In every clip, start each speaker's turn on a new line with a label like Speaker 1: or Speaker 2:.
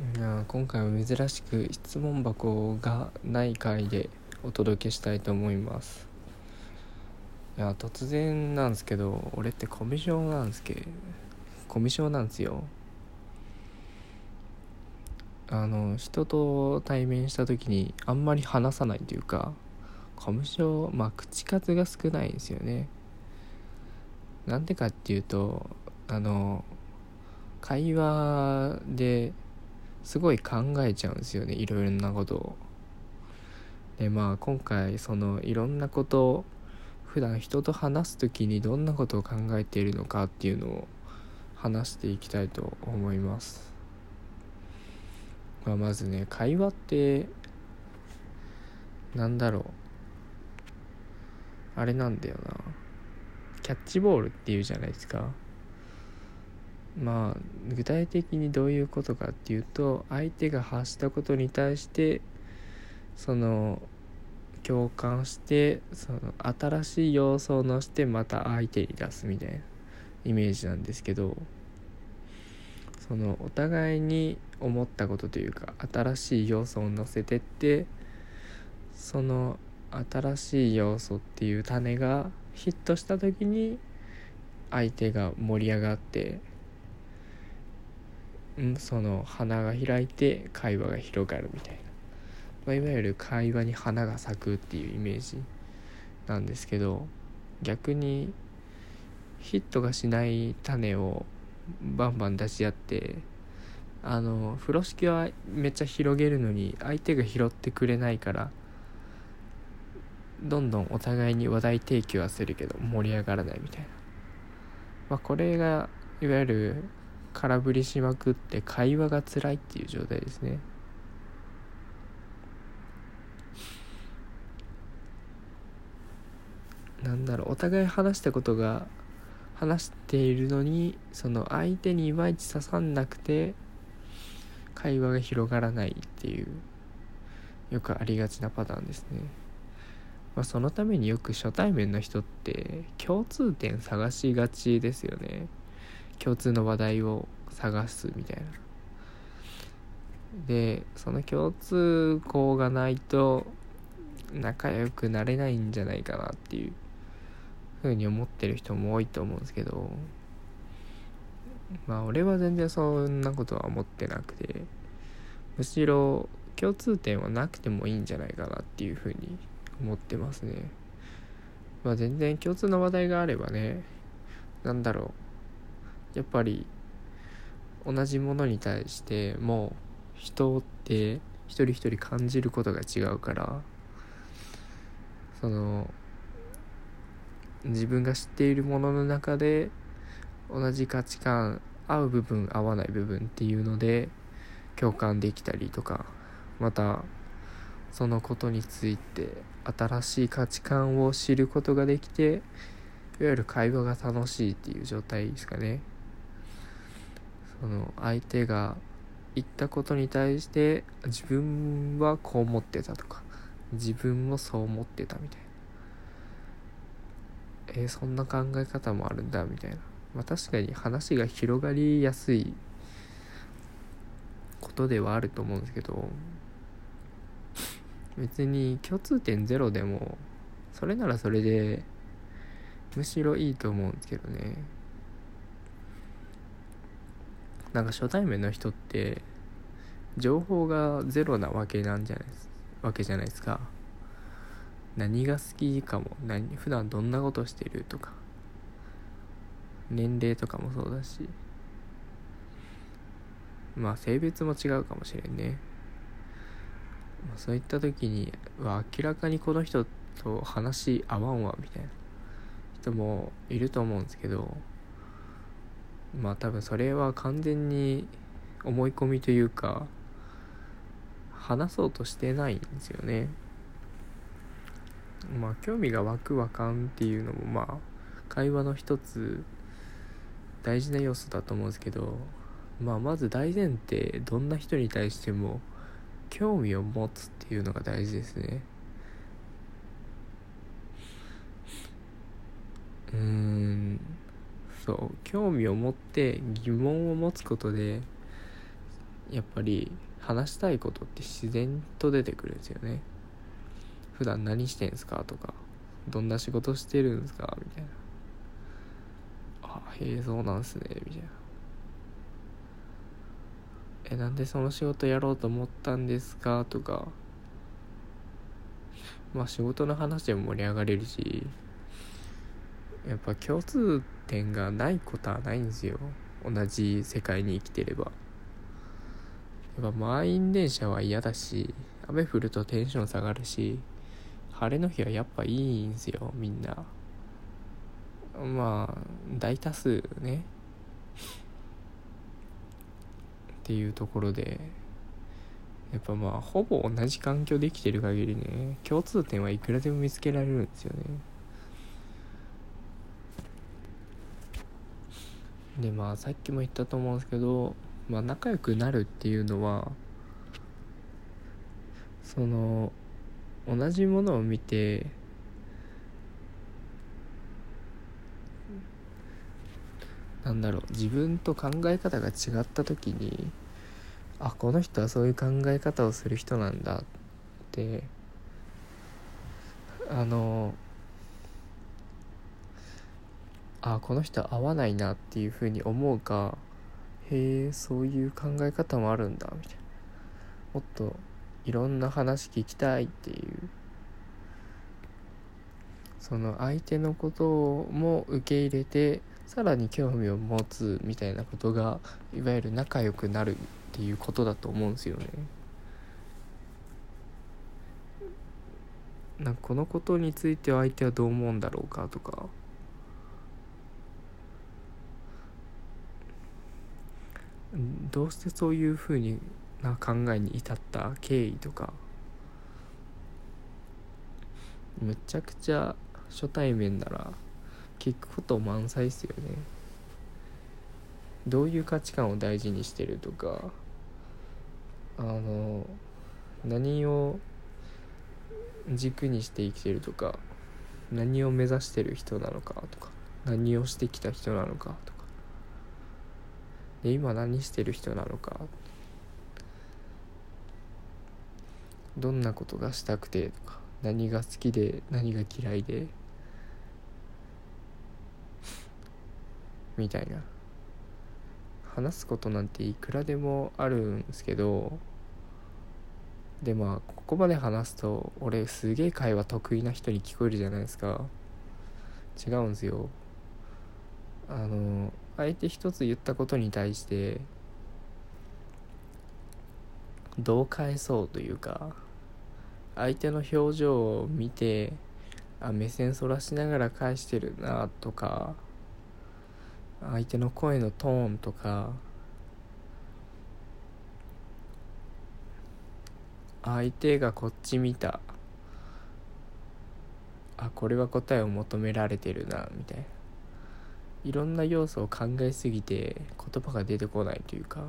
Speaker 1: いや今回は珍しく質問箱がない回でお届けしたいと思います。いや突然なんですけど俺ってコミュ障なんですけ。どコミュ障なんですよ。あの人と対面した時にあんまり話さないというかコミュ障まあ口数が少ないんですよね。なんでかっていうとあの会話ですごい考えちゃうんですよねいろいろなことを。でまあ今回そのいろんなことを普段人と話す時にどんなことを考えているのかっていうのを話していきたいと思います。まあ、まずね会話ってなんだろうあれなんだよなキャッチボールっていうじゃないですか。まあ具体的にどういうことかっていうと相手が発したことに対してその共感してその新しい要素を乗せてまた相手に出すみたいなイメージなんですけどそのお互いに思ったことというか新しい要素を乗せてってその新しい要素っていう種がヒットした時に相手が盛り上がってその花が開いて会話が広がるみたいな、まあ、いわゆる会話に花が咲くっていうイメージなんですけど逆にヒットがしない種をバンバン出し合ってあの風呂敷はめっちゃ広げるのに相手が拾ってくれないからどんどんお互いに話題提供はするけど盛り上がらないみたいな、まあ、これがいわゆる空振りしまくって会話が辛いっていう状態ですね。なんだろうお互い話したことが話しているのにその相手にいまいち刺さんなくて会話が広がらないっていうよくありがちなパターンですね、まあ、そのためによく初対面の人って共通点探しがちですよね。共通の話題を探すみたいな。でその共通項がないと仲良くなれないんじゃないかなっていうふうに思ってる人も多いと思うんですけどまあ俺は全然そんなことは思ってなくてむしろ共通点はなくてもいいんじゃないかなっていうふうに思ってますね。まあ全然共通の話題があればね何だろう。やっぱり同じものに対してもう人って一人一人感じることが違うからその自分が知っているものの中で同じ価値観合う部分合わない部分っていうので共感できたりとかまたそのことについて新しい価値観を知ることができていわゆる会話が楽しいっていう状態ですかね。その相手が言ったことに対して自分はこう思ってたとか自分もそう思ってたみたいな。えー、そんな考え方もあるんだみたいな。まあ確かに話が広がりやすいことではあると思うんですけど別に共通点ゼロでもそれならそれでむしろいいと思うんですけどね。なんか初対面の人って情報がゼロなわけなんじゃないわけじゃないですか。何が好きかも何普段どんなことしてるとか。年齢とかもそうだし。まあ性別も違うかもしれんね、そういった時には明らかにこの人と話合わんわみたいな人もいると思うんですけどまあ多分それは完全に思い込みというか話そうとしてないんですよね。まあ興味が湧く湧かんっていうのもまあ会話の一つ大事な要素だと思うんですけどまあまず大前提どんな人に対しても興味を持つっていうのが大事ですね。うん。そう興味を持って疑問を持つことでやっぱり話したいことって自然と出てくるんですよね。普段何してんすかとかどんな仕事してるんですかみたいな。あへえそうなんすねみたいな。えなんでその仕事やろうと思ったんですかとか。まあ仕事の話でも盛り上がれるし。やっぱ共通点がないことはないんですよ。同じ世界に生きてれば。やっぱ満員電車は嫌だし雨降るとテンション下がるし晴れの日はやっぱいいんですよみんな。まあ大多数ね。っていうところでやっぱまあほぼ同じ環境で生きてる限りね共通点はいくらでも見つけられるんですよね。でまあさっきも言ったと思うんですけど、まあ、仲良くなるっていうのはその同じものを見てなんだろう自分と考え方が違った時にあこの人はそういう考え方をする人なんだってあのあこの人合わないなっていうふうに思うかへえそういう考え方もあるんだみたいな。もっといろんな話聞きたいっていう。その相手のことも受け入れてさらに興味を持つみたいなことがいわゆる仲良くなるっていうことだと思うんですよね。なんかこのことについては相手はどう思うんだろうかとか。どうしてそういうふうにな考えに至った経緯とか。むちゃくちゃ初対面なら聞くこと満載っすよね。どういう価値観を大事にしてるとか。あの何を軸にして生きてるとか。何を目指してる人なのかとか。何をしてきた人なのかとか。で今何してる人なのか。どんなことがしたくてとか何が好きで何が嫌いで。みたいな。話すことなんていくらでもあるんですけどでまあここまで話すと俺すげえ会話得意な人に聞こえるじゃないですか。違うんですよ。あの相手一つ言ったことに対してどう返そうというか相手の表情を見てあ目線そらしながら返してるなとか相手の声のトーンとか相手がこっち見たあこれは答えを求められてるなみたいな。いろんな要素を考えすぎて言葉が出てこないというか。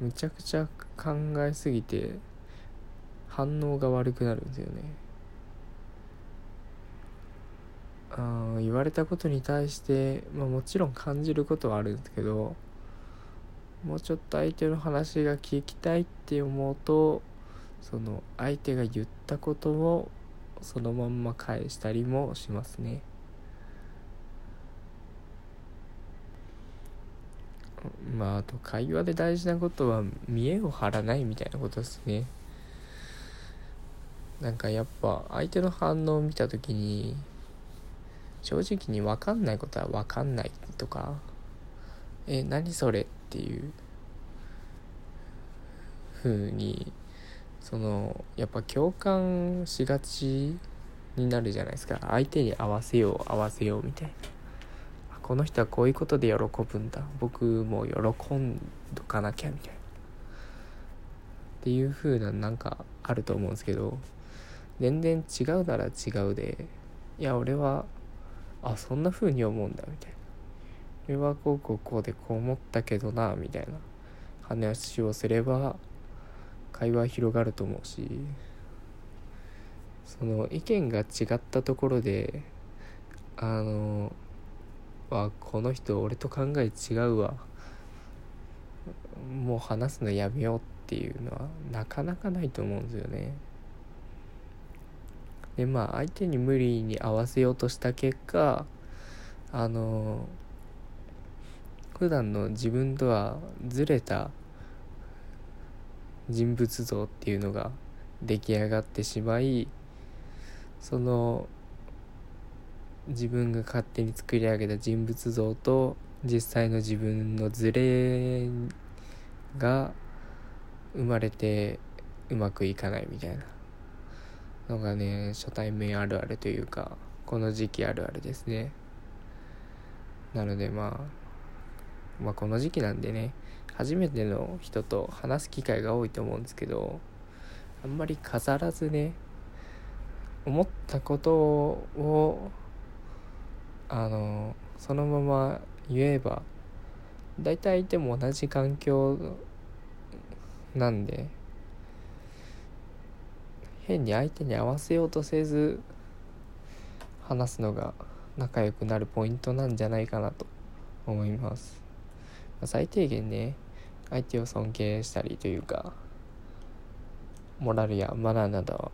Speaker 1: むちゃくちゃ考えすぎて反応が悪くなるんですよね。あ言われたことに対して、まあ、もちろん感じることはあるんですけどもうちょっと相手の話が聞きたいって思うとその相手が言ったことをそのまんま返したりもしますね。まああと会話で大事なことは見栄を張らないみたいなことですね。なんかやっぱ相手の反応を見た時に正直に分かんないことは分かんないとかえ何それっていう風にそのやっぱ共感しがちになるじゃないですか。相手に合わせよう合わせようみたいな。この人はこういうことで喜ぶんだ。僕も喜んどかなきゃみたいな。っていう風ななんかあると思うんですけど。全然違うなら違うで。いや俺はあそんな風に思うんだみたいな。俺はこうこうこうでこう思ったけどなみたいな話をすれば会話広がると思うしその意見が違ったところであのあこの人俺と考え違うわ。もう話すのやめようっていうのはなかなかないと思うんですよね。でまあ相手に無理に合わせようとした結果あの普段の自分とはずれた人物像っていうのが出来上がってしまいその自分が勝手に作り上げた人物像と実際の自分のズレが生まれてうまくいかないみたいなのがね初対面あるあるというかこの時期あるあるですね。なのでまあまあこの時期なんでね初めての人と話す機会が多いと思うんですけどあんまり飾らずね思ったことをあのそのまま言えば大体相手も同じ環境なんで変に相手に合わせようとせず話すのが仲良くなるポイントなんじゃないかなと思います、最低限ね相手を尊敬したりというかモラルやマナーなど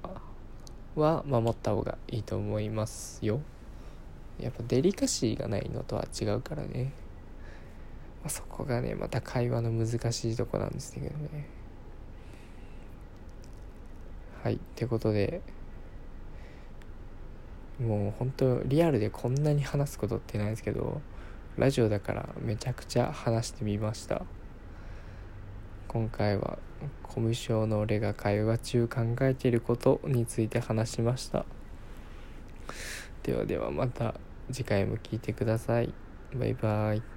Speaker 1: は守った方がいいと思いますよ。やっぱデリカシーがないのとは違うからね、まあ、そこがねまた会話の難しいとこなんですけどね。はいってことでもう本当リアルでこんなに話すことってないですけどラジオだからめちゃくちゃ話してみました。今回はコミュ障の俺が会話中考えていることについて話しました。ではではまた次回も聴いてください。バイバイ。